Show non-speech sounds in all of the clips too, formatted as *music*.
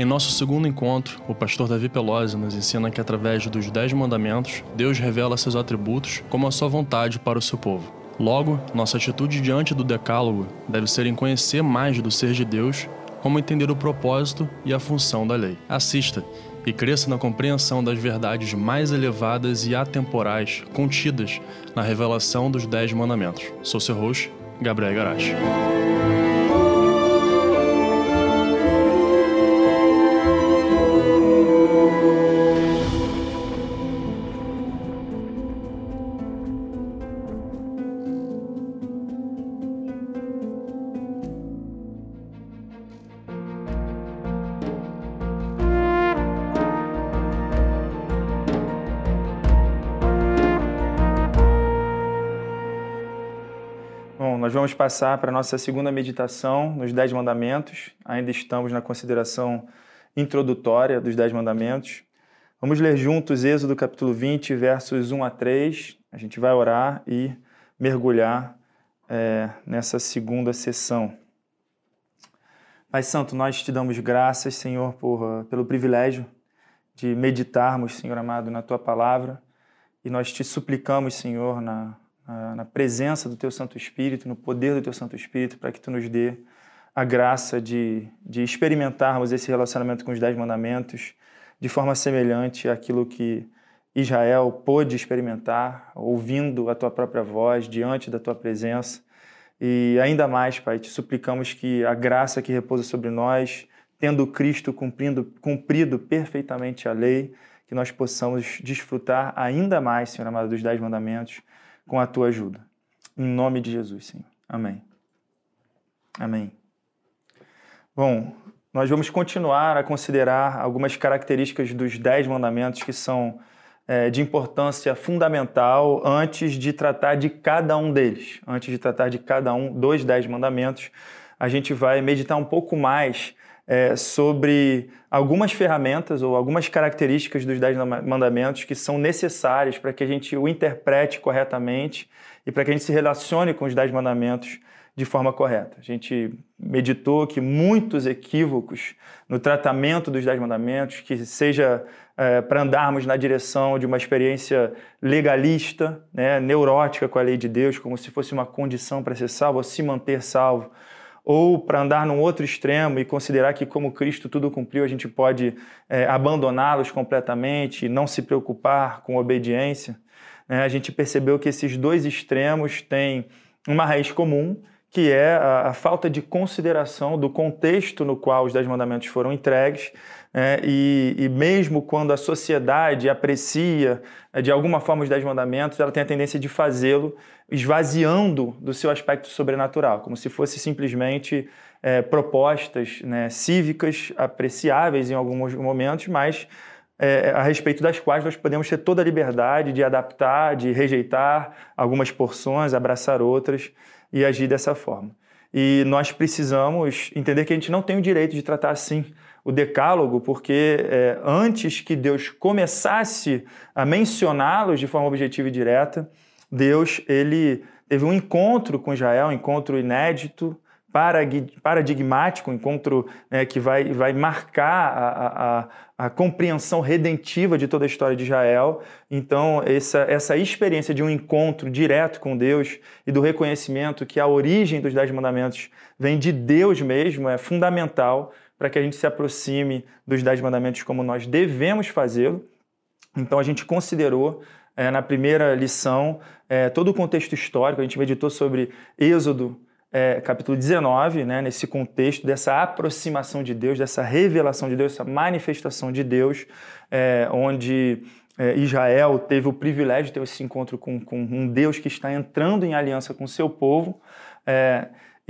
Em nosso segundo encontro, o pastor Davi Pelosi nos ensina que através dos Dez Mandamentos, Deus revela seus atributos como a sua vontade para o seu povo. Logo, nossa atitude diante do Decálogo deve ser em conhecer mais do ser de Deus, como entender o propósito e a função da lei. Assista e cresça na compreensão das verdades mais elevadas e atemporais contidas na revelação dos Dez Mandamentos. Sou seu host, Gabriel Garache. Vamos passar para a nossa segunda meditação nos Dez Mandamentos. Ainda estamos na consideração introdutória dos Dez Mandamentos. Vamos ler juntos Êxodo capítulo 20, versos 1 a 3. A gente vai orar e mergulhar é, nessa segunda sessão. Pai Santo, nós te damos graças, Senhor, por, pelo privilégio de meditarmos, Senhor amado, na Tua palavra. E nós te suplicamos, Senhor, na, na presença do Teu Santo Espírito, no poder do Teu Santo Espírito, para que Tu nos dê a graça de, de experimentarmos esse relacionamento com os Dez Mandamentos de forma semelhante àquilo que Israel pôde experimentar, ouvindo a Tua própria voz, diante da Tua presença. E ainda mais, Pai, te suplicamos que a graça que repousa sobre nós, tendo Cristo cumprindo, cumprido perfeitamente a lei, que nós possamos desfrutar ainda mais, Senhor amado, dos Dez Mandamentos, com a tua ajuda. Em nome de Jesus, Senhor. Amém. Amém. Bom, nós vamos continuar a considerar algumas características dos Dez Mandamentos que são é, de importância fundamental antes de tratar de cada um deles. Antes de tratar de cada um dos Dez Mandamentos, a gente vai meditar um pouco mais é, sobre algumas ferramentas ou algumas características dos Dez Mandamentos que são necessárias para que a gente o interprete corretamente e para que a gente se relacione com os Dez Mandamentos de forma correta. A gente meditou que muitos equívocos no tratamento dos Dez Mandamentos, que seja é, para andarmos na direção de uma experiência legalista, né, neurótica com a lei de Deus, como se fosse uma condição para ser salvo ou se manter salvo, ou para andar num outro extremo e considerar que, como Cristo tudo cumpriu, a gente pode é, abandoná-los completamente e não se preocupar com obediência, né? a gente percebeu que esses dois extremos têm uma raiz comum, que é a, a falta de consideração do contexto no qual os Dez Mandamentos foram entregues é, e, e, mesmo quando a sociedade aprecia é, de alguma forma os Dez Mandamentos, ela tem a tendência de fazê-lo esvaziando do seu aspecto sobrenatural, como se fosse simplesmente é, propostas né, cívicas apreciáveis em alguns momentos, mas é, a respeito das quais nós podemos ter toda a liberdade de adaptar, de rejeitar algumas porções, abraçar outras e agir dessa forma. E nós precisamos entender que a gente não tem o direito de tratar assim o Decálogo, porque é, antes que Deus começasse a mencioná-los de forma objetiva e direta, Deus ele teve um encontro com Israel, um encontro inédito, paradigmático, um encontro né, que vai, vai marcar a, a, a, compreensão redentiva de toda a história de Israel. Então, essa, essa experiência de um encontro direto com Deus e do reconhecimento que a origem dos Dez Mandamentos vem de Deus mesmo é fundamental para que a gente se aproxime dos Dez Mandamentos como nós devemos fazê-lo. Então, a gente considerou é, na primeira lição é, todo o contexto histórico, a gente meditou sobre Êxodo, é, capítulo 19, né, nesse contexto dessa aproximação de Deus, dessa revelação de Deus, essa manifestação de Deus, onde Israel teve o privilégio de ter esse encontro com, com, um Deus que está entrando em aliança com o seu povo.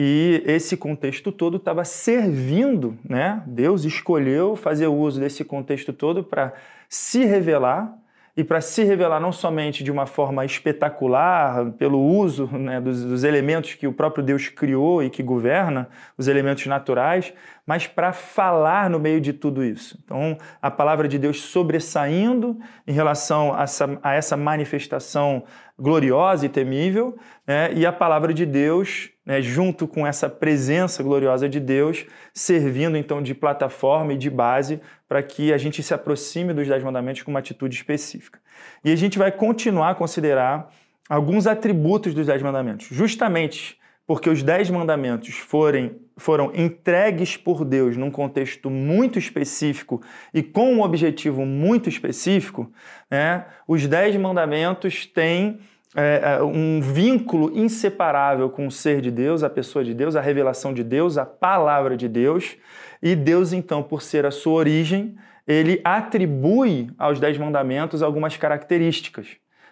E esse contexto todo estava servindo, né? Deus escolheu fazer uso desse contexto todo para se revelar e para se revelar não somente de uma forma espetacular, pelo uso né, dos, dos, elementos que o próprio Deus criou e que governa, os elementos naturais, mas para falar no meio de tudo isso. Então, a palavra de Deus sobressaindo em relação a essa, a essa manifestação gloriosa e temível, né, e a palavra de Deus, né, junto com essa presença gloriosa de Deus, servindo então de plataforma e de base para que a gente se aproxime dos Dez Mandamentos com uma atitude específica. E a gente vai continuar a considerar alguns atributos dos Dez Mandamentos, justamente porque os Dez Mandamentos forem, foram entregues por Deus num contexto muito específico e com um objetivo muito específico, né, os Dez Mandamentos têm é, é, um vínculo inseparável com o ser de Deus, a pessoa de Deus, a revelação de Deus, a palavra de Deus. E Deus, então, por ser a sua origem, ele atribui aos Dez Mandamentos algumas características.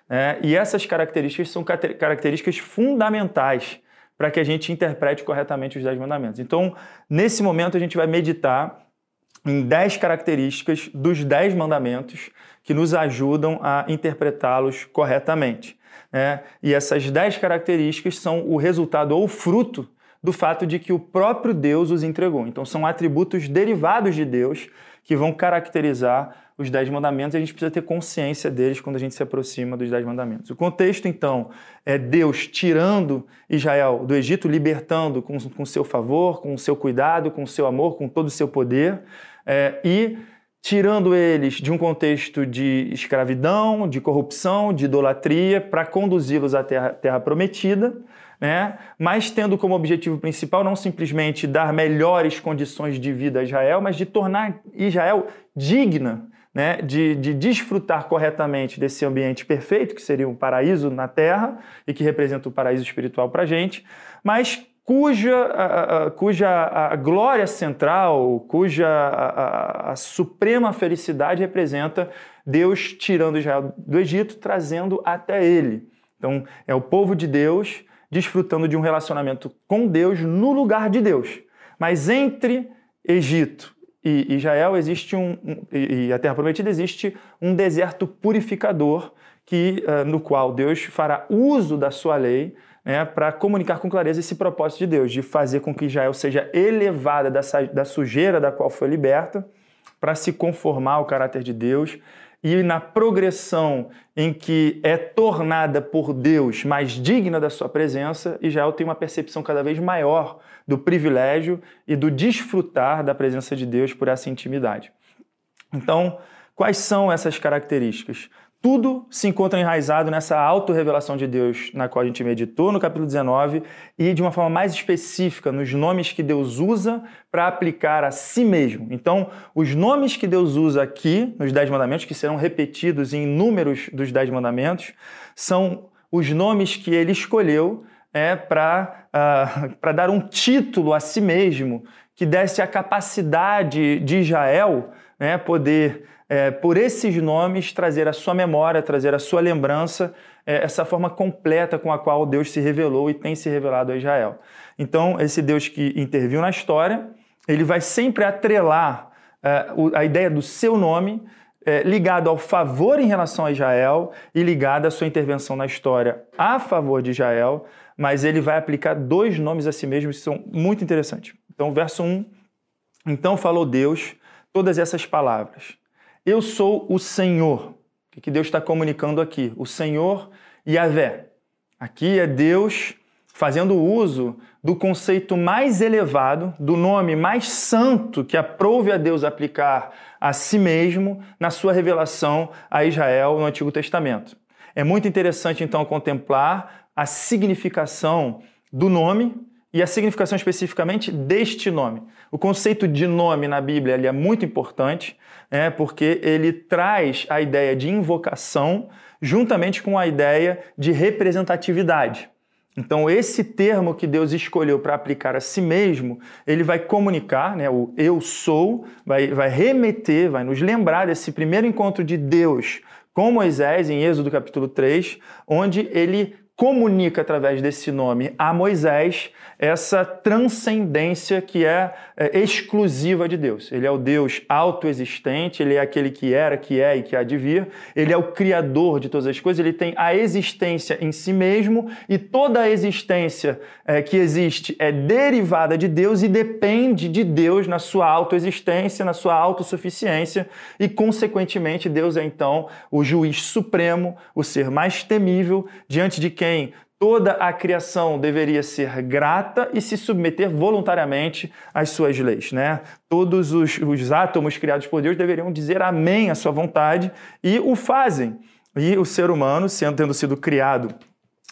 Né? E essas características são características fundamentais para que a gente interprete corretamente os Dez Mandamentos. Então, nesse momento, a gente vai meditar em dez características dos Dez Mandamentos que nos ajudam a interpretá-los corretamente. Né? E essas dez características são o resultado ou fruto do fato de que o próprio Deus os entregou. Então, são atributos derivados de Deus que vão caracterizar os Dez Mandamentos e a gente precisa ter consciência deles quando a gente se aproxima dos Dez Mandamentos. O contexto, então, é Deus tirando Israel do Egito, libertando com, com seu favor, com seu cuidado, com seu amor, com todo o seu poder, é, e tirando eles de um contexto de escravidão, de corrupção, de idolatria, para conduzi-los à terra, terra prometida, né? mas tendo como objetivo principal não simplesmente dar melhores condições de vida a Israel, mas de tornar Israel digna né? de, de desfrutar corretamente desse ambiente perfeito, que seria um paraíso na terra e que representa o paraíso espiritual para a gente, mas cuja, a, a, cuja a glória central, cuja a, a, suprema felicidade representa Deus tirando Israel do Egito, trazendo até ele. Então, é o povo de Deus desfrutando de um relacionamento com Deus no lugar de Deus. Mas entre Egito e Israel existe um, e a Terra Prometida existe um deserto purificador que uh, no qual Deus fará uso da sua lei né, para comunicar com clareza esse propósito de Deus, de fazer com que Israel seja elevada da, da sujeira da qual foi liberta, para se conformar ao caráter de Deus e na progressão em que é tornada por Deus mais digna da sua presença, Israel tem uma percepção cada vez maior do privilégio e do desfrutar da presença de Deus por essa intimidade. Então, quais são essas características? Tudo se encontra enraizado nessa auto-revelação de Deus, na qual a gente meditou no capítulo 19, e de uma forma mais específica, nos nomes que Deus usa para aplicar a si mesmo. Então, os nomes que Deus usa aqui, nos Dez Mandamentos, que serão repetidos em números dos Dez Mandamentos, são os nomes que ele escolheu é, para uh, *laughs* dar um título a si mesmo que desse a capacidade de Israel né, poder é, por esses nomes, trazer a sua memória, trazer a sua lembrança, é, essa forma completa com a qual Deus se revelou e tem se revelado a Israel. Então, esse Deus que interviu na história, ele vai sempre atrelar é, a ideia do seu nome é, ligado ao favor em relação a Israel e ligado à sua intervenção na história a favor de Israel, mas ele vai aplicar dois nomes a si mesmo que são muito interessantes. Então, verso 1. Então falou Deus todas essas palavras. Eu sou o Senhor. O que Deus está comunicando aqui? O Senhor Yahvé. Aqui é Deus fazendo uso do conceito mais elevado, do nome mais santo que aprouve a Deus aplicar a si mesmo na sua revelação a Israel no Antigo Testamento. É muito interessante então contemplar a significação do nome e a significação especificamente deste nome. O conceito de nome na Bíblia ele é muito importante é, porque ele traz a ideia de invocação juntamente com a ideia de representatividade. Então, esse termo que Deus escolheu para aplicar a si mesmo, ele vai comunicar, né, o eu sou, vai, vai remeter, vai nos lembrar desse primeiro encontro de Deus com Moisés, em Êxodo capítulo 3, onde ele comunica através desse nome a Moisés essa transcendência que é, é, exclusiva de Deus. Ele é o Deus autoexistente, ele é aquele que era, que é e que há de vir, ele é o criador de todas as coisas, ele tem a existência em si mesmo e toda a existência é, que existe é derivada de Deus e depende de Deus na sua autoexistência, na sua autossuficiência e, consequentemente, Deus é então o juiz supremo, o ser mais temível, diante de quem Toda a criação deveria ser grata e se submeter voluntariamente às suas leis. Né? Todos os, os átomos criados por Deus deveriam dizer amém à sua vontade e o fazem. E o ser humano, sendo tendo sido criado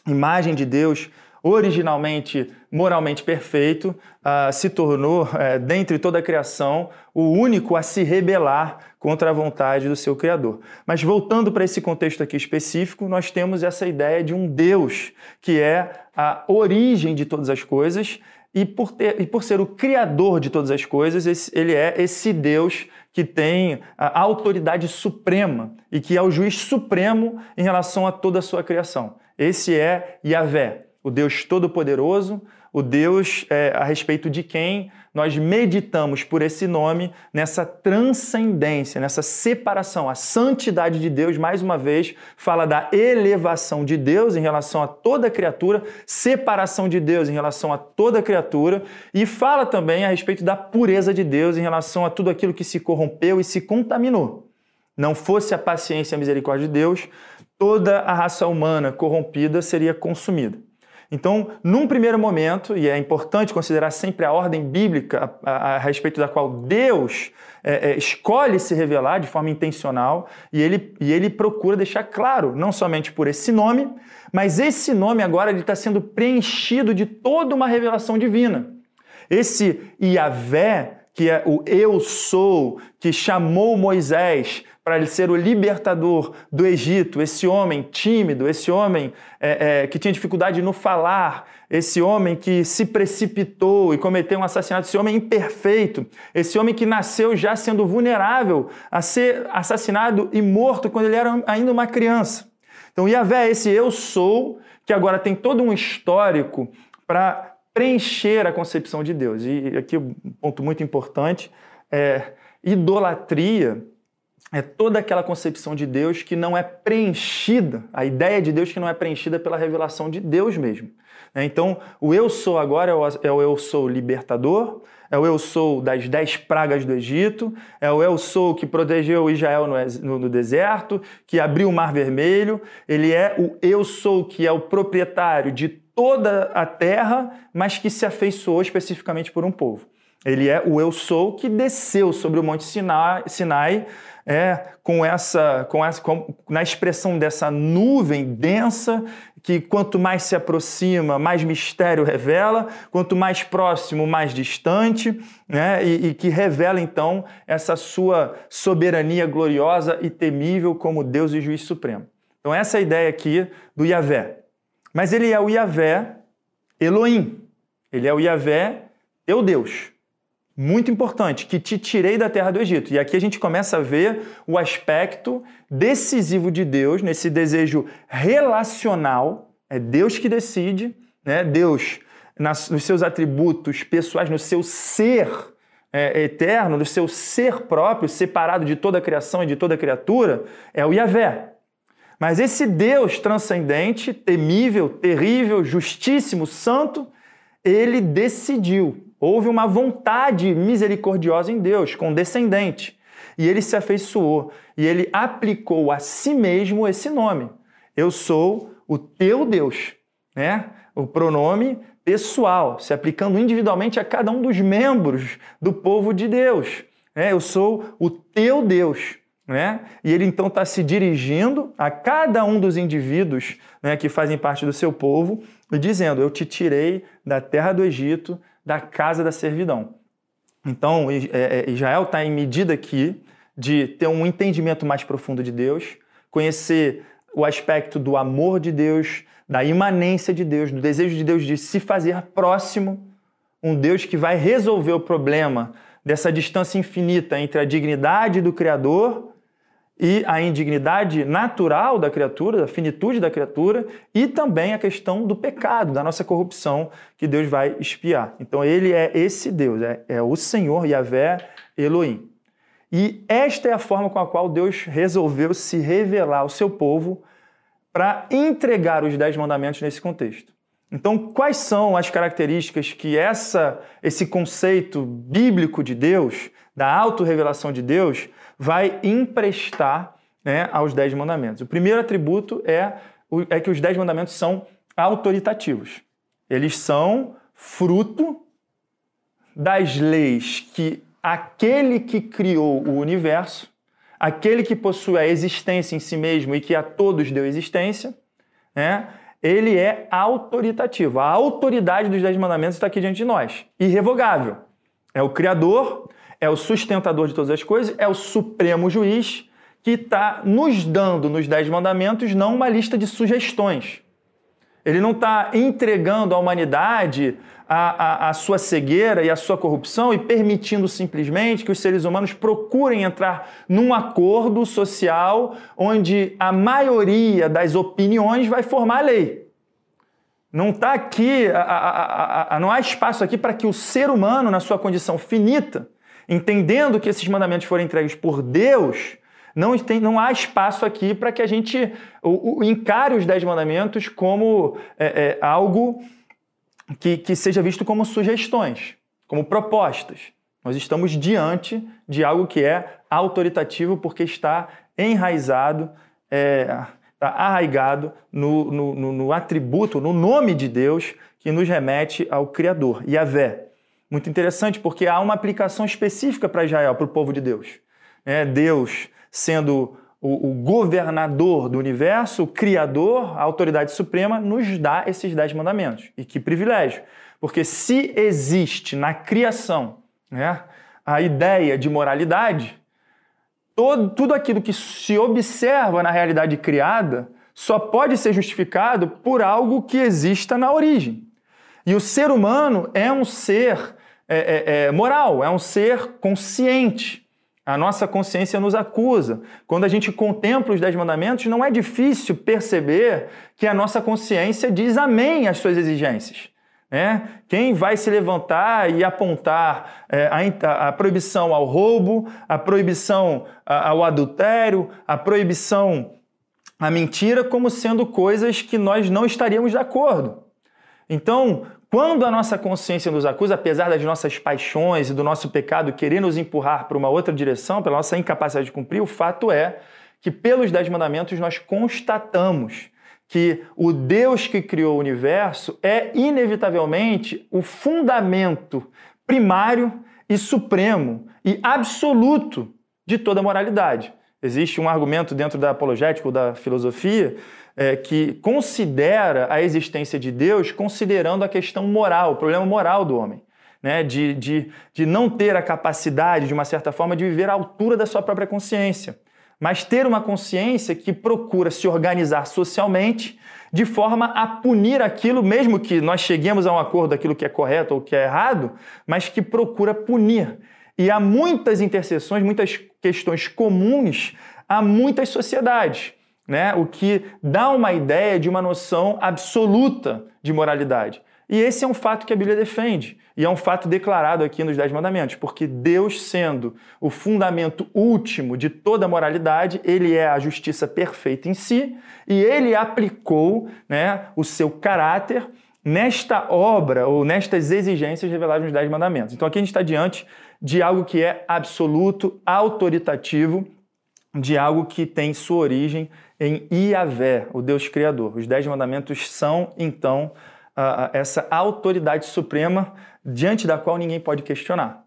imagem de Deus, originalmente moralmente perfeito, uh, se tornou, uh, dentre toda a criação, o único a se rebelar contra a vontade do seu Criador. Mas voltando para esse contexto aqui específico, nós temos essa ideia de um Deus que é a origem de todas as coisas e por, ter, e por ser o Criador de todas as coisas, esse, ele é esse Deus que tem a autoridade suprema e que é o juiz supremo em relação a toda a sua criação. Esse é Yahvé, o Deus Todo-Poderoso, o Deus é, a respeito de quem nós meditamos por esse nome nessa transcendência, nessa separação. A santidade de Deus, mais uma vez, fala da elevação de Deus em relação a toda criatura, separação de Deus em relação a toda criatura, e fala também a respeito da pureza de Deus em relação a tudo aquilo que se corrompeu e se contaminou. Não fosse a paciência e a misericórdia de Deus, toda a raça humana corrompida seria consumida. Então, num primeiro momento, e é importante considerar sempre a ordem bíblica a, a, a respeito da qual Deus é, é, escolhe se revelar de forma intencional, e ele, e ele procura deixar claro, não somente por esse nome, mas esse nome agora está sendo preenchido de toda uma revelação divina. Esse Iavé, que é o eu sou, que chamou Moisés para ele ser o libertador do Egito, esse homem tímido, esse homem é, é, que tinha dificuldade no falar, esse homem que se precipitou e cometeu um assassinato, esse homem imperfeito, esse homem que nasceu já sendo vulnerável a ser assassinado e morto quando ele era ainda uma criança. Então, Yahvé é esse eu sou, que agora tem todo um histórico para preencher a concepção de Deus. E aqui um ponto muito importante é idolatria é toda aquela concepção de Deus que não é preenchida, a ideia de Deus que não é preenchida pela revelação de Deus mesmo. Né? Então, o eu sou agora é o eu sou libertador, é o eu sou das dez pragas do Egito, é o eu sou que protegeu Israel no, deserto, que abriu o mar vermelho, ele é o eu sou que é o proprietário de toda a terra, mas que se afeiçoou especificamente por um povo. Ele é o eu sou que desceu sobre o monte Sinai, Sinai é com essa, com essa com, na expressão dessa nuvem densa que quanto mais se aproxima, mais mistério revela, quanto mais próximo, mais distante, né? e, e que revela então essa sua soberania gloriosa e temível como Deus e juiz supremo. Então essa é a ideia aqui do Yahvé. Mas ele é o Yahvé Elohim. Ele é o Yahvé, teu Deus muito importante, que te tirei da terra do Egito. E aqui a gente começa a ver o aspecto decisivo de Deus, nesse desejo relacional. É Deus que decide, né? Deus, nas, nos seus atributos pessoais, no seu ser é, eterno, no seu ser próprio, separado de toda a criação e de toda a criatura, é o Yahvé. Mas esse Deus transcendente, temível, terrível, justíssimo, santo, ele decidiu Houve uma vontade misericordiosa em Deus, condescendente. E ele se afeiçoou e ele aplicou a si mesmo esse nome. Eu sou o teu Deus, né? O pronome pessoal, se aplicando individualmente a cada um dos membros do povo de Deus. Né? Eu sou o teu Deus. Né? E ele então está se dirigindo a cada um dos indivíduos né, que fazem parte do seu povo e dizendo: Eu te tirei da terra do Egito, da casa da servidão. Então, é, é, Israel está em medida aqui de ter um entendimento mais profundo de Deus, conhecer o aspecto do amor de Deus, da imanência de Deus, do desejo de Deus de se fazer próximo, um Deus que vai resolver o problema dessa distância infinita entre a dignidade do Criador e a indignidade natural da criatura, da finitude da criatura, e também a questão do pecado, da nossa corrupção que Deus vai espiar. Então ele é esse Deus, é, é o Senhor Yahvé Elohim. E esta é a forma com a qual Deus resolveu se revelar ao seu povo para entregar os dez mandamentos nesse contexto. Então, quais são as características que essa, esse conceito bíblico de Deus, da autorrevelação de Deus, vai emprestar né, aos Dez Mandamentos? O primeiro atributo é, é que os Dez Mandamentos são autoritativos. Eles são fruto das leis que aquele que criou o universo, aquele que possui a existência em si mesmo e que a todos deu existência, né, ele é autoritativo. A autoridade dos Dez Mandamentos está aqui diante de nós, irrevogável. É o Criador, é o sustentador de todas as coisas, é o supremo juiz que está nos dando nos Dez Mandamentos não uma lista de sugestões. Ele não está entregando à humanidade a, a, a, sua cegueira e a sua corrupção e permitindo simplesmente que os seres humanos procurem entrar num acordo social onde a maioria das opiniões vai formar a lei. Não está aqui, a, não há espaço aqui para que o ser humano, na sua condição finita, entendendo que esses mandamentos foram entregues por Deus, não, tem, não há espaço aqui para que a gente o, o, encare os Dez Mandamentos como é, é, algo que, que seja visto como sugestões, como propostas. Nós estamos diante de algo que é autoritativo porque está enraizado, é, está arraigado no, no, no, no atributo, no nome de Deus que nos remete ao Criador, Yahvé. Muito interessante, porque há uma aplicação específica para Israel, para o povo de Deus. É, Deus sendo o, o, governador do universo, o criador, a autoridade suprema, nos dá esses dez mandamentos. E que privilégio! Porque se existe na criação né, a ideia de moralidade, todo, tudo aquilo que se observa na realidade criada só pode ser justificado por algo que exista na origem. E o ser humano é um ser é, é, é, moral, é um ser consciente. A nossa consciência nos acusa. Quando a gente contempla os Dez Mandamentos, não é difícil perceber que a nossa consciência diz amém às suas exigências. Né? Quem vai se levantar e apontar é, a, a, proibição ao roubo, a proibição ao adultério, a proibição à mentira como sendo coisas que nós não estaríamos de acordo? Então, quando a nossa consciência nos acusa, apesar das nossas paixões e do nosso pecado querer nos empurrar para uma outra direção, pela nossa incapacidade de cumprir, o fato é que pelos Dez Mandamentos nós constatamos que o Deus que criou o universo é inevitavelmente o fundamento primário e supremo e absoluto de toda moralidade. Existe um argumento dentro da apologética ou da filosofia é, que considera a existência de Deus considerando a questão moral, o problema moral do homem. Né, de, de, de não ter a capacidade, de uma certa forma, de viver à altura da sua própria consciência, mas ter uma consciência que procura se organizar socialmente de forma a punir aquilo, mesmo que nós cheguemos a um acordo daquilo que é correto ou que é errado, mas que procura punir. E há muitas interseções, muitas questões comuns a muitas sociedades né? o que dá uma ideia de uma noção absoluta de moralidade. E esse é um fato que a Bíblia defende, e é um fato declarado aqui nos Dez Mandamentos, porque Deus, sendo o fundamento último de toda moralidade, ele é a justiça perfeita em si, e ele aplicou né, o seu caráter nesta obra ou nestas exigências reveladas nos Dez Mandamentos. Então aqui a gente está diante de algo que é absoluto, autoritativo, de algo que tem sua origem em Iavé, o Deus Criador. Os Dez Mandamentos são, então, essa autoridade suprema diante da qual ninguém pode questionar.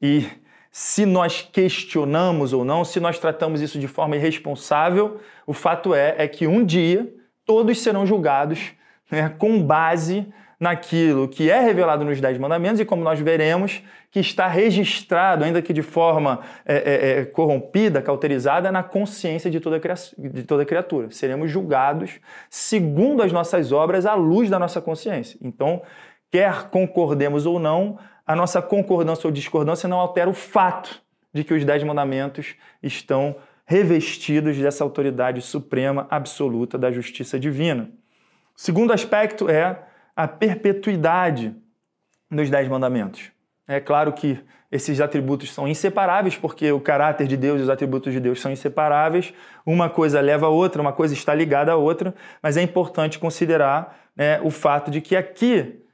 E se nós questionamos ou não, se nós tratamos isso de forma irresponsável, o fato é, é que um dia todos serão julgados né, com base naquilo que é revelado nos Dez Mandamentos e, como nós veremos, que está registrado, ainda que de forma é, é, é corrompida, cauterizada, na consciência de toda, de toda criatura. Seremos julgados segundo as nossas obras, à luz da nossa consciência. Então, quer concordemos ou não, a nossa concordância ou discordância não altera o fato de que os Dez Mandamentos estão revestidos dessa autoridade suprema absoluta da justiça divina. O segundo aspecto é a perpetuidade nos Dez Mandamentos. É claro que esses atributos são inseparáveis, porque o caráter de Deus e os atributos de Deus são inseparáveis. Uma coisa leva a outra, uma coisa está ligada à outra, mas é importante considerar né, o fato de que aqui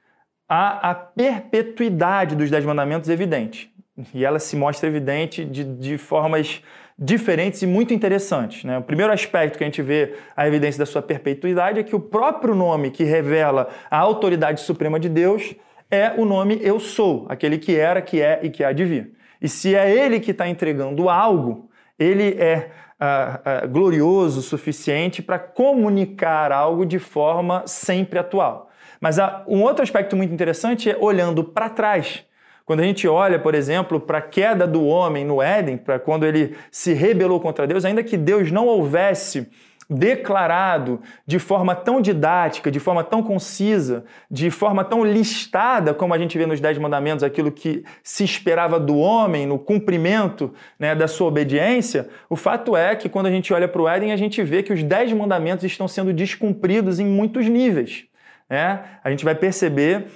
há a perpetuidade dos Dez Mandamentos evidente. E ela se mostra evidente de, de formas diferentes e muito interessantes. Né? O primeiro aspecto que a gente vê a evidência da sua perpetuidade é que o próprio nome que revela a autoridade suprema de Deus é o nome Eu Sou, aquele que era, que é e que há de vir. E se é ele que está entregando algo, ele é ah, ah, glorioso o suficiente para comunicar algo de forma sempre atual. Mas um outro aspecto muito interessante é olhando para trás. Quando a gente olha, por exemplo, para a queda do homem no Éden, para quando ele se rebelou contra Deus, ainda que Deus não houvesse declarado de forma tão didática, de forma tão concisa, de forma tão listada, como a gente vê nos Dez Mandamentos, aquilo que se esperava do homem no cumprimento né, da sua obediência, o fato é que quando a gente olha para o Éden, a gente vê que os Dez Mandamentos estão sendo descumpridos em muitos níveis. Né? A gente vai perceber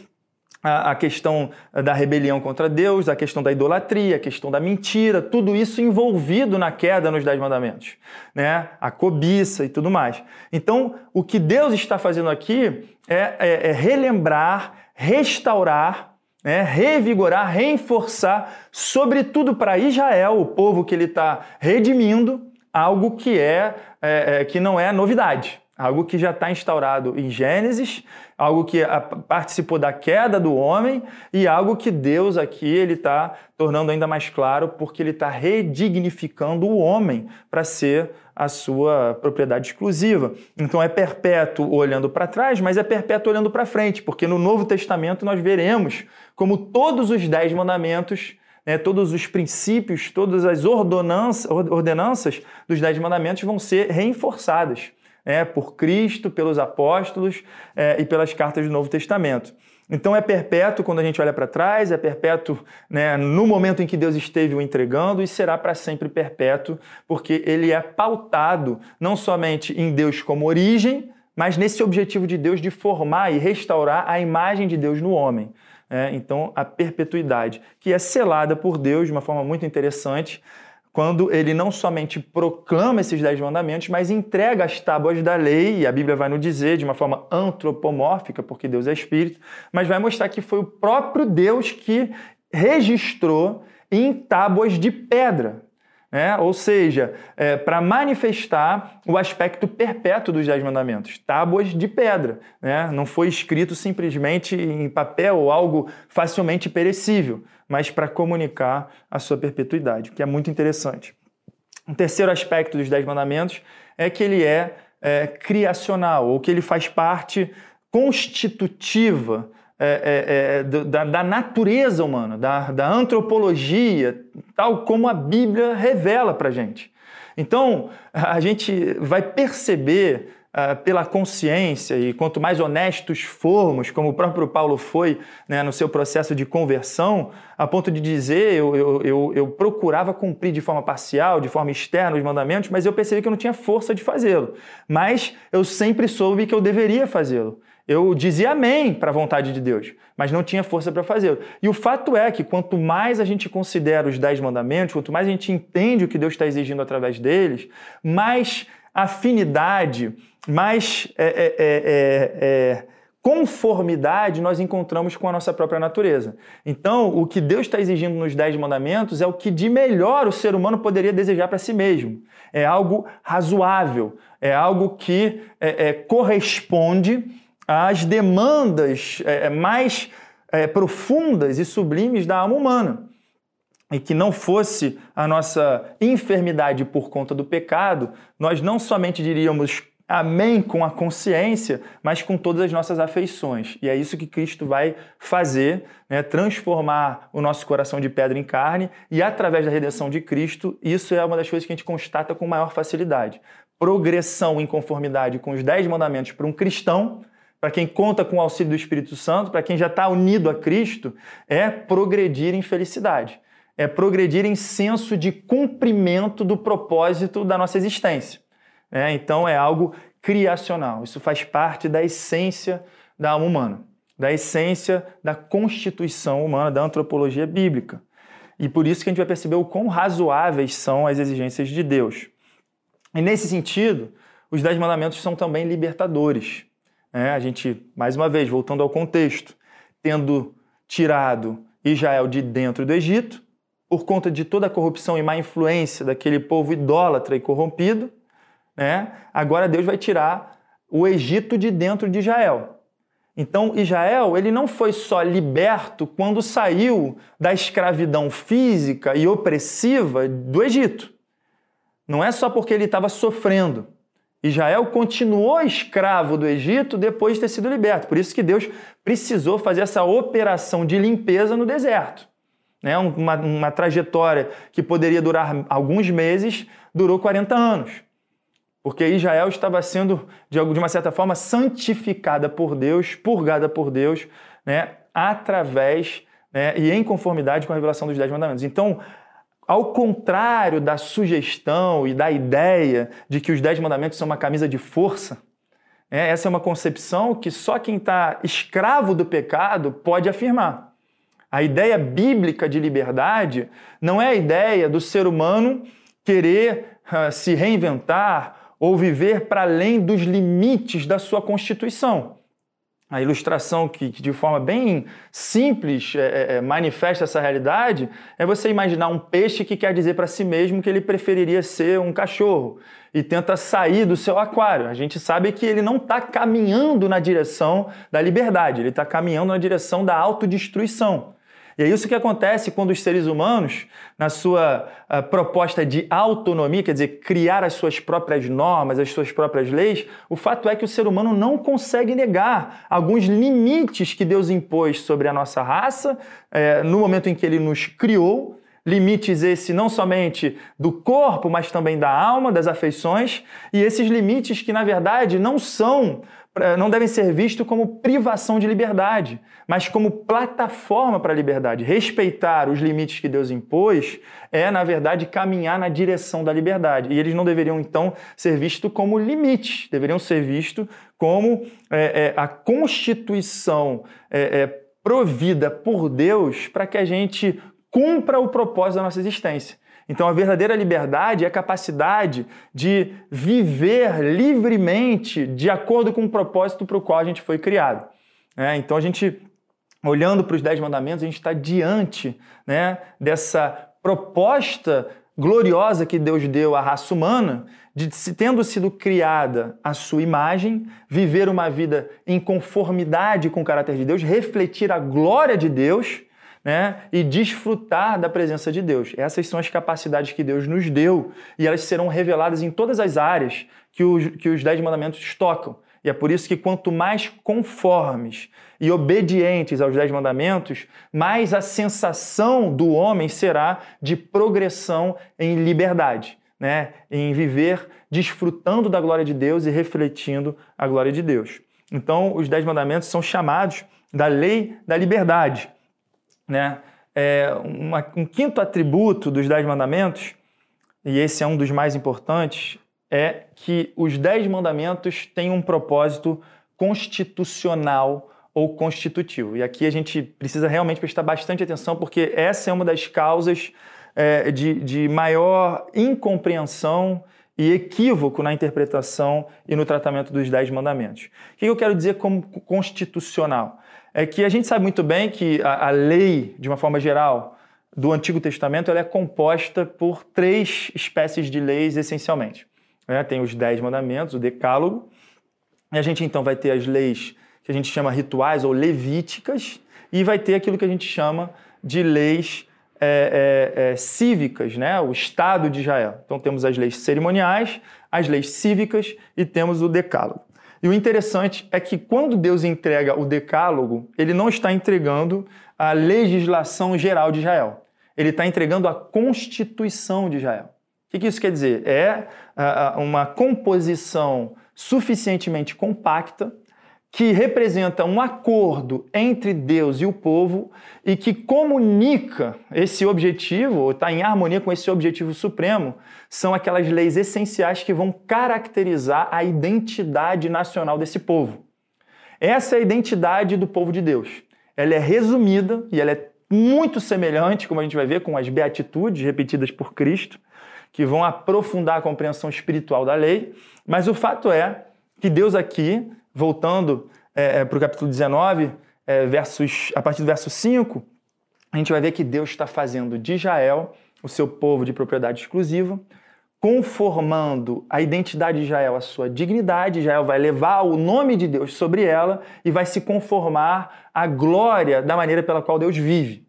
a, questão da rebelião contra Deus, a questão da idolatria, a questão da mentira, tudo isso envolvido na queda nos Dez Mandamentos, né? a cobiça e tudo mais. Então, o que Deus está fazendo aqui é, é, é relembrar, restaurar, né? revigorar, reforçar, sobretudo para Israel, o povo que ele está redimindo, algo que, é, é, é que não é novidade algo que já está instaurado em Gênesis, algo que participou da queda do homem e algo que Deus aqui ele está tornando ainda mais claro porque ele está redignificando o homem para ser a sua propriedade exclusiva. Então é perpétuo olhando para trás, mas é perpétuo olhando para frente, porque no Novo Testamento nós veremos como todos os dez mandamentos né, todos os princípios, todas as ordenanças dos Dez Mandamentos vão ser reforçadas é, por Cristo, pelos apóstolos é, e pelas cartas do Novo Testamento. Então é perpétuo quando a gente olha para trás, é perpétuo né, no momento em que Deus esteve o entregando e será para sempre perpétuo, porque ele é pautado não somente em Deus como origem, mas nesse objetivo de Deus de formar e restaurar a imagem de Deus no homem. É, então, a perpetuidade, que é selada por Deus de uma forma muito interessante, quando ele não somente proclama esses dez mandamentos, mas entrega as tábuas da lei, e a Bíblia vai nos dizer de uma forma antropomórfica, porque Deus é espírito, mas vai mostrar que foi o próprio Deus que registrou em tábuas de pedra. Né? Ou seja, é, para manifestar o aspecto perpétuo dos Dez Mandamentos, tábuas de pedra. Né? Não foi escrito simplesmente em papel ou algo facilmente perecível, mas para comunicar a sua perpetuidade, o que é muito interessante. Um terceiro aspecto dos Dez Mandamentos é que ele é, é criacional, ou que ele faz parte constitutiva é, é, é da, da, natureza humana, da, da, antropologia, tal como a Bíblia revela para a gente. Então, a gente vai perceber uh, pela consciência, e quanto mais honestos formos, como o próprio Paulo foi né, no seu processo de conversão, a ponto de dizer, eu, eu, eu, eu procurava cumprir de forma parcial, de forma externa os mandamentos, mas eu percebi que eu não tinha força de fazê-lo. Mas eu sempre soube que eu deveria fazê-lo. Eu dizia amém para a vontade de Deus, mas não tinha força para fazê-lo. E o fato é que quanto mais a gente considera os dez mandamentos, quanto mais a gente entende o que Deus está exigindo através deles, mais afinidade, mais é, é, é, é, conformidade nós encontramos com a nossa própria natureza. Então, o que Deus está exigindo nos Dez Mandamentos é o que de melhor o ser humano poderia desejar para si mesmo. É algo razoável, é algo que é, é, corresponde às demandas mais profundas e sublimes da alma humana e que não fosse a nossa enfermidade por conta do pecado, nós não somente diríamos amém com a consciência, mas com todas as nossas afeições. E é isso que Cristo vai fazer, né? transformar o nosso coração de pedra em carne, e através da redenção de Cristo, isso é uma das coisas que a gente constata com maior facilidade. Progressão em conformidade com os dez mandamentos para um cristão, para quem conta com o auxílio do Espírito Santo, para quem já está unido a Cristo, é progredir em felicidade é progredir em senso de cumprimento do propósito da nossa existência. É, então é algo criacional. Isso faz parte da essência da alma humana, da essência da constituição humana, da antropologia bíblica. E por isso que a gente vai perceber o quão razoáveis são as exigências de Deus. E nesse sentido, os Dez Mandamentos são também libertadores. É, a gente, mais uma vez, voltando ao contexto, tendo tirado Israel de dentro do Egito, por conta de toda a corrupção e má influência daquele povo idólatra e corrompido, né? agora Deus vai tirar o Egito de dentro de Israel. Então, Israel, ele não foi só liberto quando saiu da escravidão física e opressiva do Egito. Não é só porque ele estava sofrendo. Israel continuou escravo do Egito depois de ter sido liberto. Por isso que Deus precisou fazer essa operação de limpeza no deserto. Né? Uma, uma trajetória que poderia durar alguns meses, durou 40 anos. Porque Israel estava sendo, de uma certa forma, santificada por Deus, purgada por Deus, né? através né? e em conformidade com a revelação dos Dez Mandamentos. Então, ao contrário da sugestão e da ideia de que os Dez Mandamentos são uma camisa de força, né? essa é uma concepção que só quem está escravo do pecado pode afirmar. A ideia bíblica de liberdade não é a ideia do ser humano querer uh, se reinventar ou viver para além dos limites da sua constituição. A ilustração que, de forma bem simples é, é, é, manifesta essa realidade é você imaginar um peixe que quer dizer para si mesmo que ele preferiria ser um cachorro e tenta sair do seu aquário. A gente sabe que ele não está caminhando na direção da liberdade, ele está caminhando na direção da autodestruição. E é isso que acontece quando os seres humanos, na sua uh, proposta de autonomia, quer dizer, criar as suas próprias normas, as suas próprias leis, o fato é que o ser humano não consegue negar alguns limites que Deus impôs sobre a nossa raça eh, no momento em que ele nos criou. Limites esse não somente do corpo, mas também da alma, das afeições, e esses limites que na verdade não são não devem ser vistos como privação de liberdade, mas como plataforma para a liberdade. Respeitar os limites que Deus impôs é, na verdade, caminhar na direção da liberdade. E eles não deveriam, então, ser vistos como limites, deveriam ser vistos como é, é, a constituição é, é provida por Deus para que a gente cumpra o propósito da nossa existência. Então, a verdadeira liberdade é a capacidade de viver livremente de acordo com o propósito para o qual a gente foi criado. É, então, a gente, olhando para os Dez Mandamentos, a gente está diante né, dessa proposta gloriosa que Deus deu à raça humana, de tendo sido criada a sua imagem, viver uma vida em conformidade com o caráter de Deus, refletir a glória de Deus né? e desfrutar da presença de Deus. Essas são as capacidades que Deus nos deu e elas serão reveladas em todas as áreas que os, que os Dez Mandamentos tocam. E é por isso que quanto mais conformes e obedientes aos Dez Mandamentos, mais a sensação do homem será de progressão em liberdade, né? em viver desfrutando da glória de Deus e refletindo a glória de Deus. Então, os Dez Mandamentos são chamados da lei da liberdade. Né? É, uma, um quinto atributo dos Dez Mandamentos, e esse é um dos mais importantes, é que os Dez Mandamentos têm um propósito constitucional ou constitutivo. E aqui a gente precisa realmente prestar bastante atenção, porque essa é uma das causas é, de, de maior incompreensão e equívoco na interpretação e no tratamento dos Dez Mandamentos. O que eu quero dizer como constitucional? É que a gente sabe muito bem que a, a lei, de uma forma geral, do Antigo Testamento ela é composta por três espécies de leis, essencialmente. É, tem os Dez Mandamentos, o Decálogo, e a gente então vai ter as leis que a gente chama rituais ou levíticas, e vai ter aquilo que a gente chama de leis é, é, é, cívicas, né? o Estado de Israel. Então temos as leis cerimoniais, as leis cívicas e temos o Decálogo. E o interessante é que quando Deus entrega o decálogo, ele não está entregando a legislação geral de Israel. Ele está entregando a constituição de Israel. O que isso quer dizer? É uma composição suficientemente compacta que representa um acordo entre Deus e o povo e que comunica esse objetivo, está em harmonia com esse objetivo supremo, são aquelas leis essenciais que vão caracterizar a identidade nacional desse povo. Essa é a identidade do povo de Deus. Ela é resumida e ela é muito semelhante, como a gente vai ver, com as beatitudes repetidas por Cristo, que vão aprofundar a compreensão espiritual da lei. Mas o fato é que Deus aqui voltando é, é para o capítulo 19, é, versos, a partir do verso 5, a gente vai ver que Deus está fazendo de Israel o seu povo de propriedade exclusiva, conformando a identidade de Israel à sua dignidade. Israel vai levar o nome de Deus sobre ela e vai se conformar à glória da maneira pela qual Deus vive.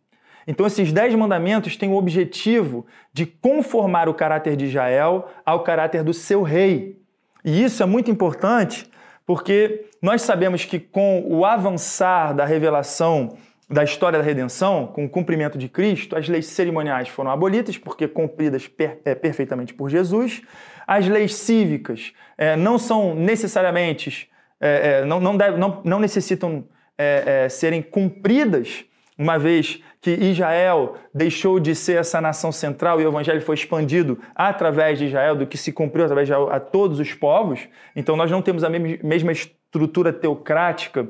Então, esses dez mandamentos têm o objetivo de conformar o caráter de Israel ao caráter do seu rei. E isso é muito importante porque nós sabemos que com o avançar da revelação da história da redenção, com o cumprimento de Cristo, as leis cerimoniais foram abolidas, porque cumpridas per, é, perfeitamente por Jesus. As leis cívicas é, não são necessariamente, é, é não, não, deve, não, não necessitam é, é, serem cumpridas uma vez que Israel deixou de ser essa nação central e o evangelho foi expandido através de Israel, do que se cumpriu através de Israel a todos os povos, então nós não temos a mesma estrutura teocrática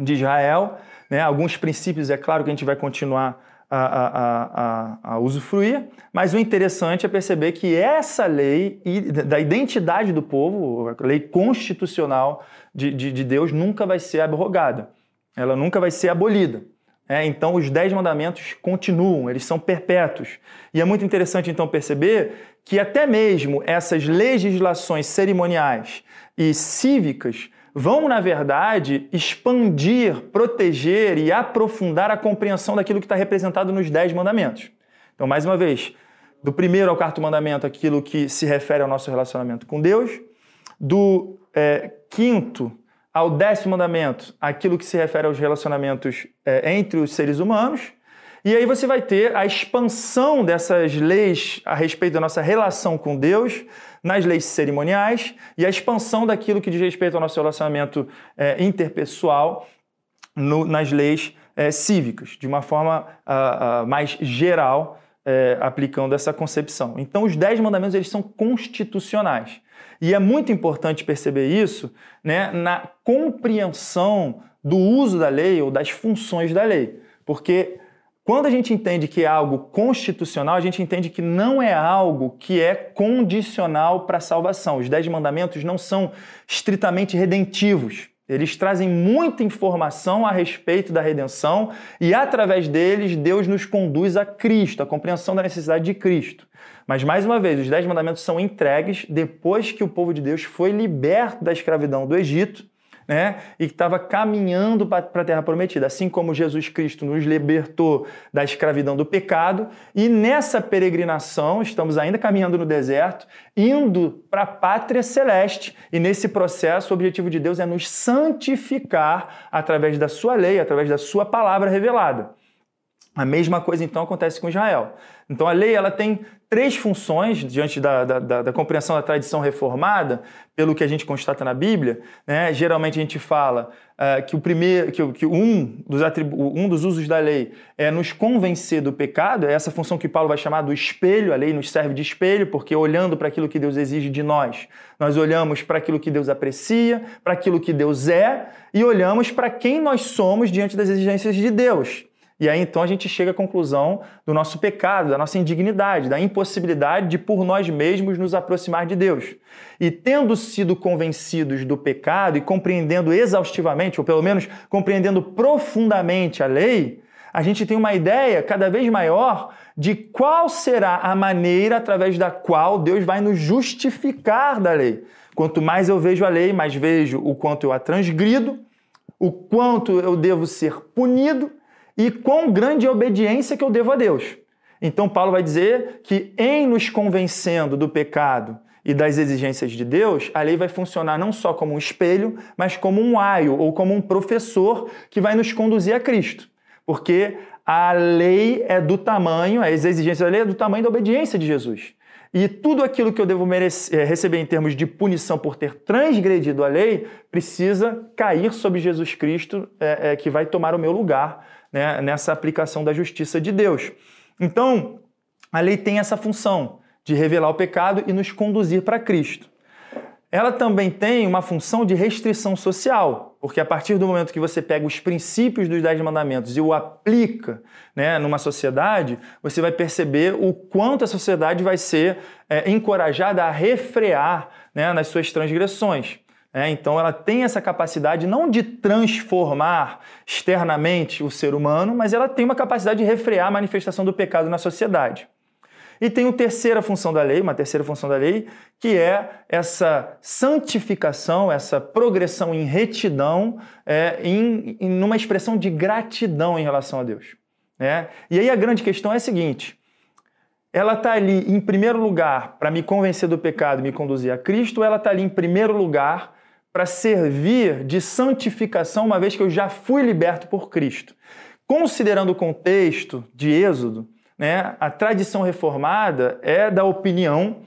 de Israel. Né? Alguns princípios, é claro, que a gente vai continuar a, a, a, a, usufruir, mas o interessante é perceber que essa lei da identidade do povo, a lei constitucional de, de, de Deus, nunca vai ser abrogada, ela nunca vai ser abolida. É, então, os dez mandamentos continuam, eles são perpétuos. E é muito interessante, então, perceber que até mesmo essas legislações cerimoniais e cívicas vão, na verdade, expandir, proteger e aprofundar a compreensão daquilo que está representado nos dez mandamentos. Então, mais uma vez, do primeiro ao quarto mandamento, aquilo que se refere ao nosso relacionamento com Deus, do é, quinto ao décimo mandamento, aquilo que se refere aos relacionamentos é, entre os seres humanos. E aí você vai ter a expansão dessas leis a respeito da nossa relação com Deus nas leis cerimoniais e a expansão daquilo que diz respeito ao nosso relacionamento é, interpessoal no, nas leis é, cívicas, de uma forma uh, uh, mais geral, é, aplicando essa concepção. Então, os dez mandamentos eles são constitucionais. E é muito importante perceber isso né, na compreensão do uso da lei ou das funções da lei. Porque quando a gente entende que é algo constitucional, a gente entende que não é algo que é condicional para a salvação. Os Dez Mandamentos não são estritamente redentivos. Eles trazem muita informação a respeito da redenção e, através deles, Deus nos conduz a Cristo, a compreensão da necessidade de Cristo. Mas, mais uma vez, os Dez Mandamentos são entregues depois que o povo de Deus foi liberto da escravidão do Egito né? E que estava caminhando para a terra prometida, assim como Jesus Cristo nos libertou da escravidão do pecado. E nessa peregrinação, estamos ainda caminhando no deserto, indo para a pátria celeste. E nesse processo, o objetivo de Deus é nos santificar através da sua lei, através da sua palavra revelada. A mesma coisa então acontece com Israel. Então a lei ela tem três funções diante da, da, da, compreensão da tradição reformada, pelo que a gente constata na Bíblia. Né? Geralmente a gente fala uh, que o primeiro, que, que um, dos um dos usos da lei é nos convencer do pecado. É essa função que Paulo vai chamar do espelho. A lei nos serve de espelho, porque olhando para aquilo que Deus exige de nós, nós olhamos para aquilo que Deus aprecia, para aquilo que Deus é e olhamos para quem nós somos diante das exigências de Deus. E aí então a gente chega à conclusão do nosso pecado, da nossa indignidade, da impossibilidade de por nós mesmos nos aproximar de Deus. E tendo sido convencidos do pecado e compreendendo exaustivamente, ou pelo menos compreendendo profundamente a lei, a gente tem uma ideia cada vez maior de qual será a maneira através da qual Deus vai nos justificar da lei. Quanto mais eu vejo a lei, mais vejo o quanto eu a transgrido, o quanto eu devo ser punido e quão grande é a obediência que eu devo a Deus. Então, Paulo vai dizer que, em nos convencendo do pecado e das exigências de Deus, a lei vai funcionar não só como um espelho, mas como um aio ou como um professor que vai nos conduzir a Cristo. Porque a lei é do tamanho, as exigências da lei é do tamanho da obediência de Jesus. e tudo aquilo que eu devo merecer, receber em termos de punição por ter transgredido a lei precisa cair sobre Jesus Cristo, é, é, que vai tomar o meu lugar né, nessa aplicação da justiça de Deus. Então, a lei tem essa função de revelar o pecado e nos conduzir para Cristo. Ela também tem uma função de restrição social, porque a partir do momento que você pega os princípios dos Dez Mandamentos e o aplica né, numa sociedade, você vai perceber o quanto a sociedade vai ser é, encorajada a refrear né, nas suas transgressões. É, então, ela tem essa capacidade não de transformar externamente o ser humano, mas ela tem uma capacidade de refrear a manifestação do pecado na sociedade. E tem uma terceira função da lei, uma terceira função da lei, que é essa santificação, essa progressão em retidão, é, em, em numa expressão de gratidão em relação a Deus. Né? E aí a grande questão é a seguinte: ela está ali em primeiro lugar para me convencer do pecado e me conduzir a Cristo, ou ela está ali em primeiro lugar para servir de santificação, uma vez que eu já fui liberto por Cristo? Considerando o contexto de Êxodo, né, a tradição reformada é da opinião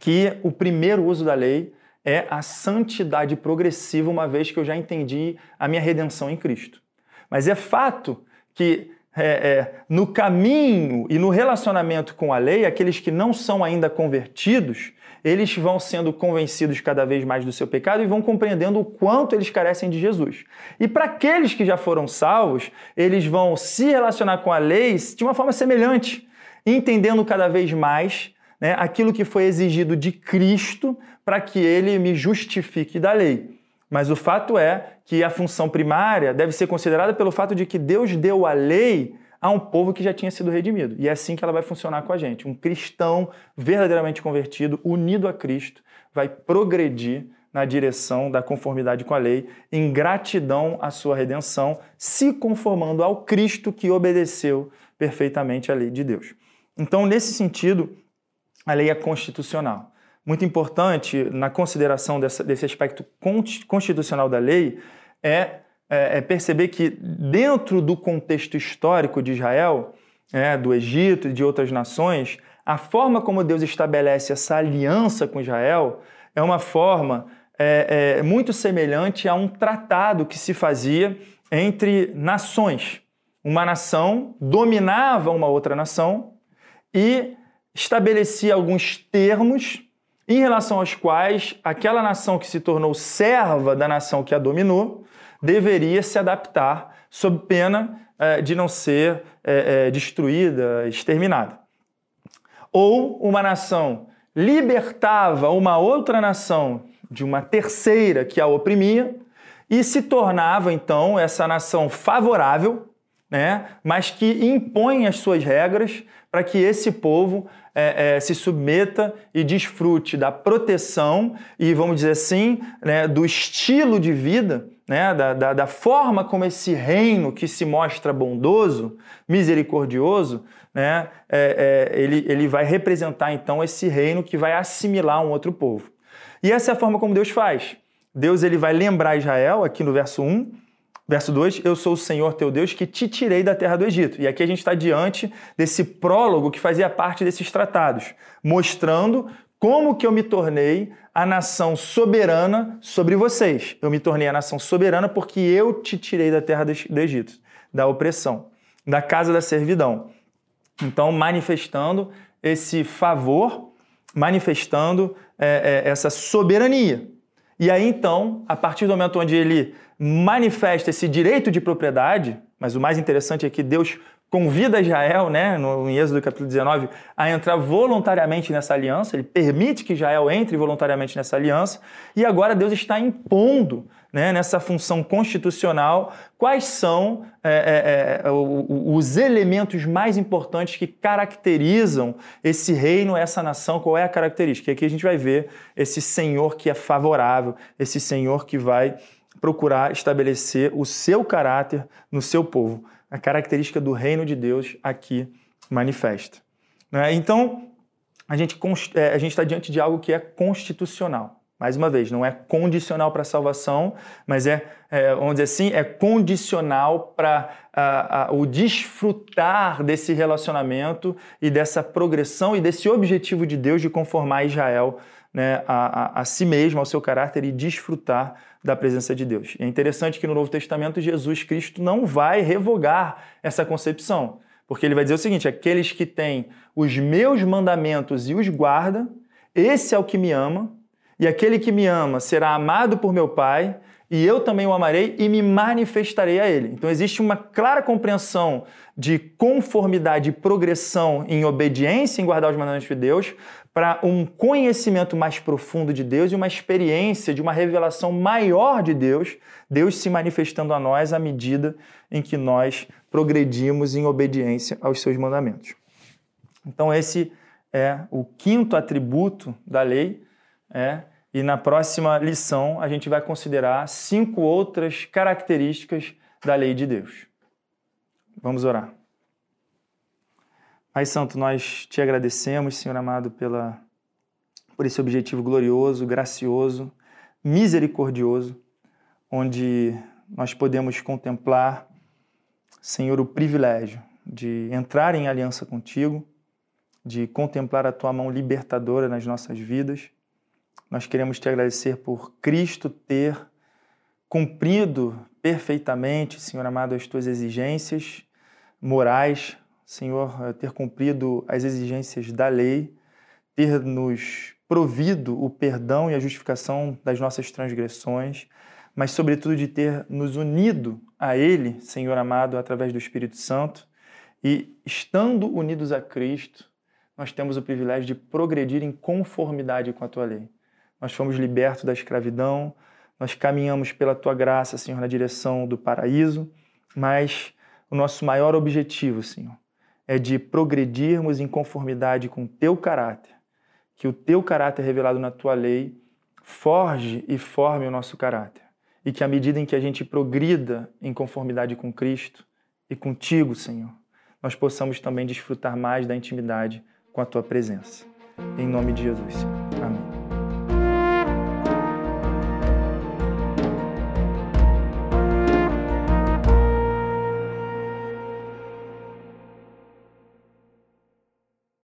que o primeiro uso da lei é a santidade progressiva, uma vez que eu já entendi a minha redenção em Cristo. Mas é fato que é, é, no caminho e no relacionamento com a lei, aqueles que não são ainda convertidos, eles vão sendo convencidos cada vez mais do seu pecado e vão compreendendo o quanto eles carecem de Jesus. E para aqueles que já foram salvos, eles vão se relacionar com a lei de uma forma semelhante, entendendo cada vez mais né, aquilo que foi exigido de Cristo para que ele me justifique da lei. Mas o fato é que a função primária deve ser considerada pelo fato de que Deus deu a lei a um povo que já tinha sido redimido. E é assim que ela vai funcionar com a gente. Um cristão verdadeiramente convertido, unido a Cristo, vai progredir na direção da conformidade com a lei, em gratidão à sua redenção, se conformando ao Cristo que obedeceu perfeitamente à lei de Deus. Então, nesse sentido, a lei é constitucional. Muito importante na consideração dessa, desse aspecto constitucional da lei é é, é perceber que, dentro do contexto histórico de Israel, é, do Egito e de outras nações, a forma como Deus estabelece essa aliança com Israel é uma forma é, é, muito semelhante a um tratado que se fazia entre nações. Uma nação dominava uma outra nação e estabelecia alguns termos em relação aos quais aquela nação que se tornou serva da nação que a dominou deveria se adaptar sob pena é, de não ser é, é, destruída, exterminada. Ou uma nação libertava uma outra nação de uma terceira que a oprimia e se tornava então essa nação favorável, né, mas que impõe as suas regras para que esse povo é, é, se submeta e desfrute da proteção e, vamos dizer assim, né, do estilo de vida né, da, da, da, forma como esse reino que se mostra bondoso, misericordioso, né, é, é, ele, ele vai representar então esse reino que vai assimilar um outro povo. E essa é a forma como Deus faz. Deus ele vai lembrar Israel, aqui no verso 1, verso 2, eu sou o Senhor teu Deus que te tirei da terra do Egito. E aqui a gente está diante desse prólogo que fazia parte desses tratados, mostrando como que eu me tornei a nação soberana sobre vocês. Eu me tornei a nação soberana porque eu te tirei da terra do Egito, da opressão, da casa da servidão. Então, manifestando esse favor, manifestando é, é, essa soberania. E aí, então, a partir do momento onde ele manifesta esse direito de propriedade, mas o mais interessante é que Deus convida Israel, né, no, em Êxodo capítulo 19, a entrar voluntariamente nessa aliança, ele permite que Israel entre voluntariamente nessa aliança, e agora Deus está impondo né, nessa função constitucional quais são é, é, é os elementos mais importantes que caracterizam esse reino, essa nação, qual é a característica. E aqui a gente vai ver esse Senhor que é favorável, esse Senhor que vai procurar estabelecer o seu caráter no seu povo a característica do reino de Deus aqui manifesta. Né? Então, a gente é, a está diante de algo que é constitucional. Mais uma vez, não é condicional para a salvação, mas é, é, vamos dizer assim, é condicional para o desfrutar desse relacionamento e dessa progressão e desse objetivo de Deus de conformar Israel né, a, a, a, si mesmo, ao seu caráter e desfrutar da presença de Deus. É interessante que no Novo Testamento Jesus Cristo não vai revogar essa concepção, porque ele vai dizer o seguinte: aqueles que têm os meus mandamentos e os guarda, esse é o que me ama e aquele que me ama será amado por meu Pai, e eu também o amarei e me manifestarei a ele. Então existe uma clara compreensão de conformidade e progressão em obediência em guardar os mandamentos de Deus, para um conhecimento mais profundo de Deus e uma experiência de uma revelação maior de Deus, Deus se manifestando a nós à medida em que nós progredimos em obediência aos seus mandamentos. Então esse é o quinto atributo da lei, é, e na próxima lição a gente vai considerar cinco outras características da lei de Deus. Vamos orar. Pai Santo, nós te agradecemos, Senhor amado, pela, por esse objetivo glorioso, gracioso, misericordioso, onde nós podemos contemplar, Senhor, o privilégio de entrar em aliança contigo, de contemplar a tua mão libertadora nas nossas vidas nós queremos te agradecer por Cristo ter cumprido perfeitamente, Senhor amado, as tuas exigências morais, Senhor, ter cumprido as exigências da lei, ter nos provido o perdão e a justificação das nossas transgressões, mas, sobretudo, de ter nos unido a Ele, Senhor amado, através do Espírito Santo. E, estando unidos a Cristo, nós temos o privilégio de progredir em conformidade com a tua lei nós fomos libertos da escravidão, nós caminhamos pela tua graça, Senhor, na direção do paraíso, mas o nosso maior objetivo, Senhor, é de progredirmos em conformidade com o teu caráter, que o teu caráter revelado na tua lei forge e forme o nosso caráter, e que à medida em que a gente progrida em conformidade com Cristo e contigo, Senhor, nós possamos também desfrutar mais da intimidade com a tua presença. Em nome de Jesus, Senhor.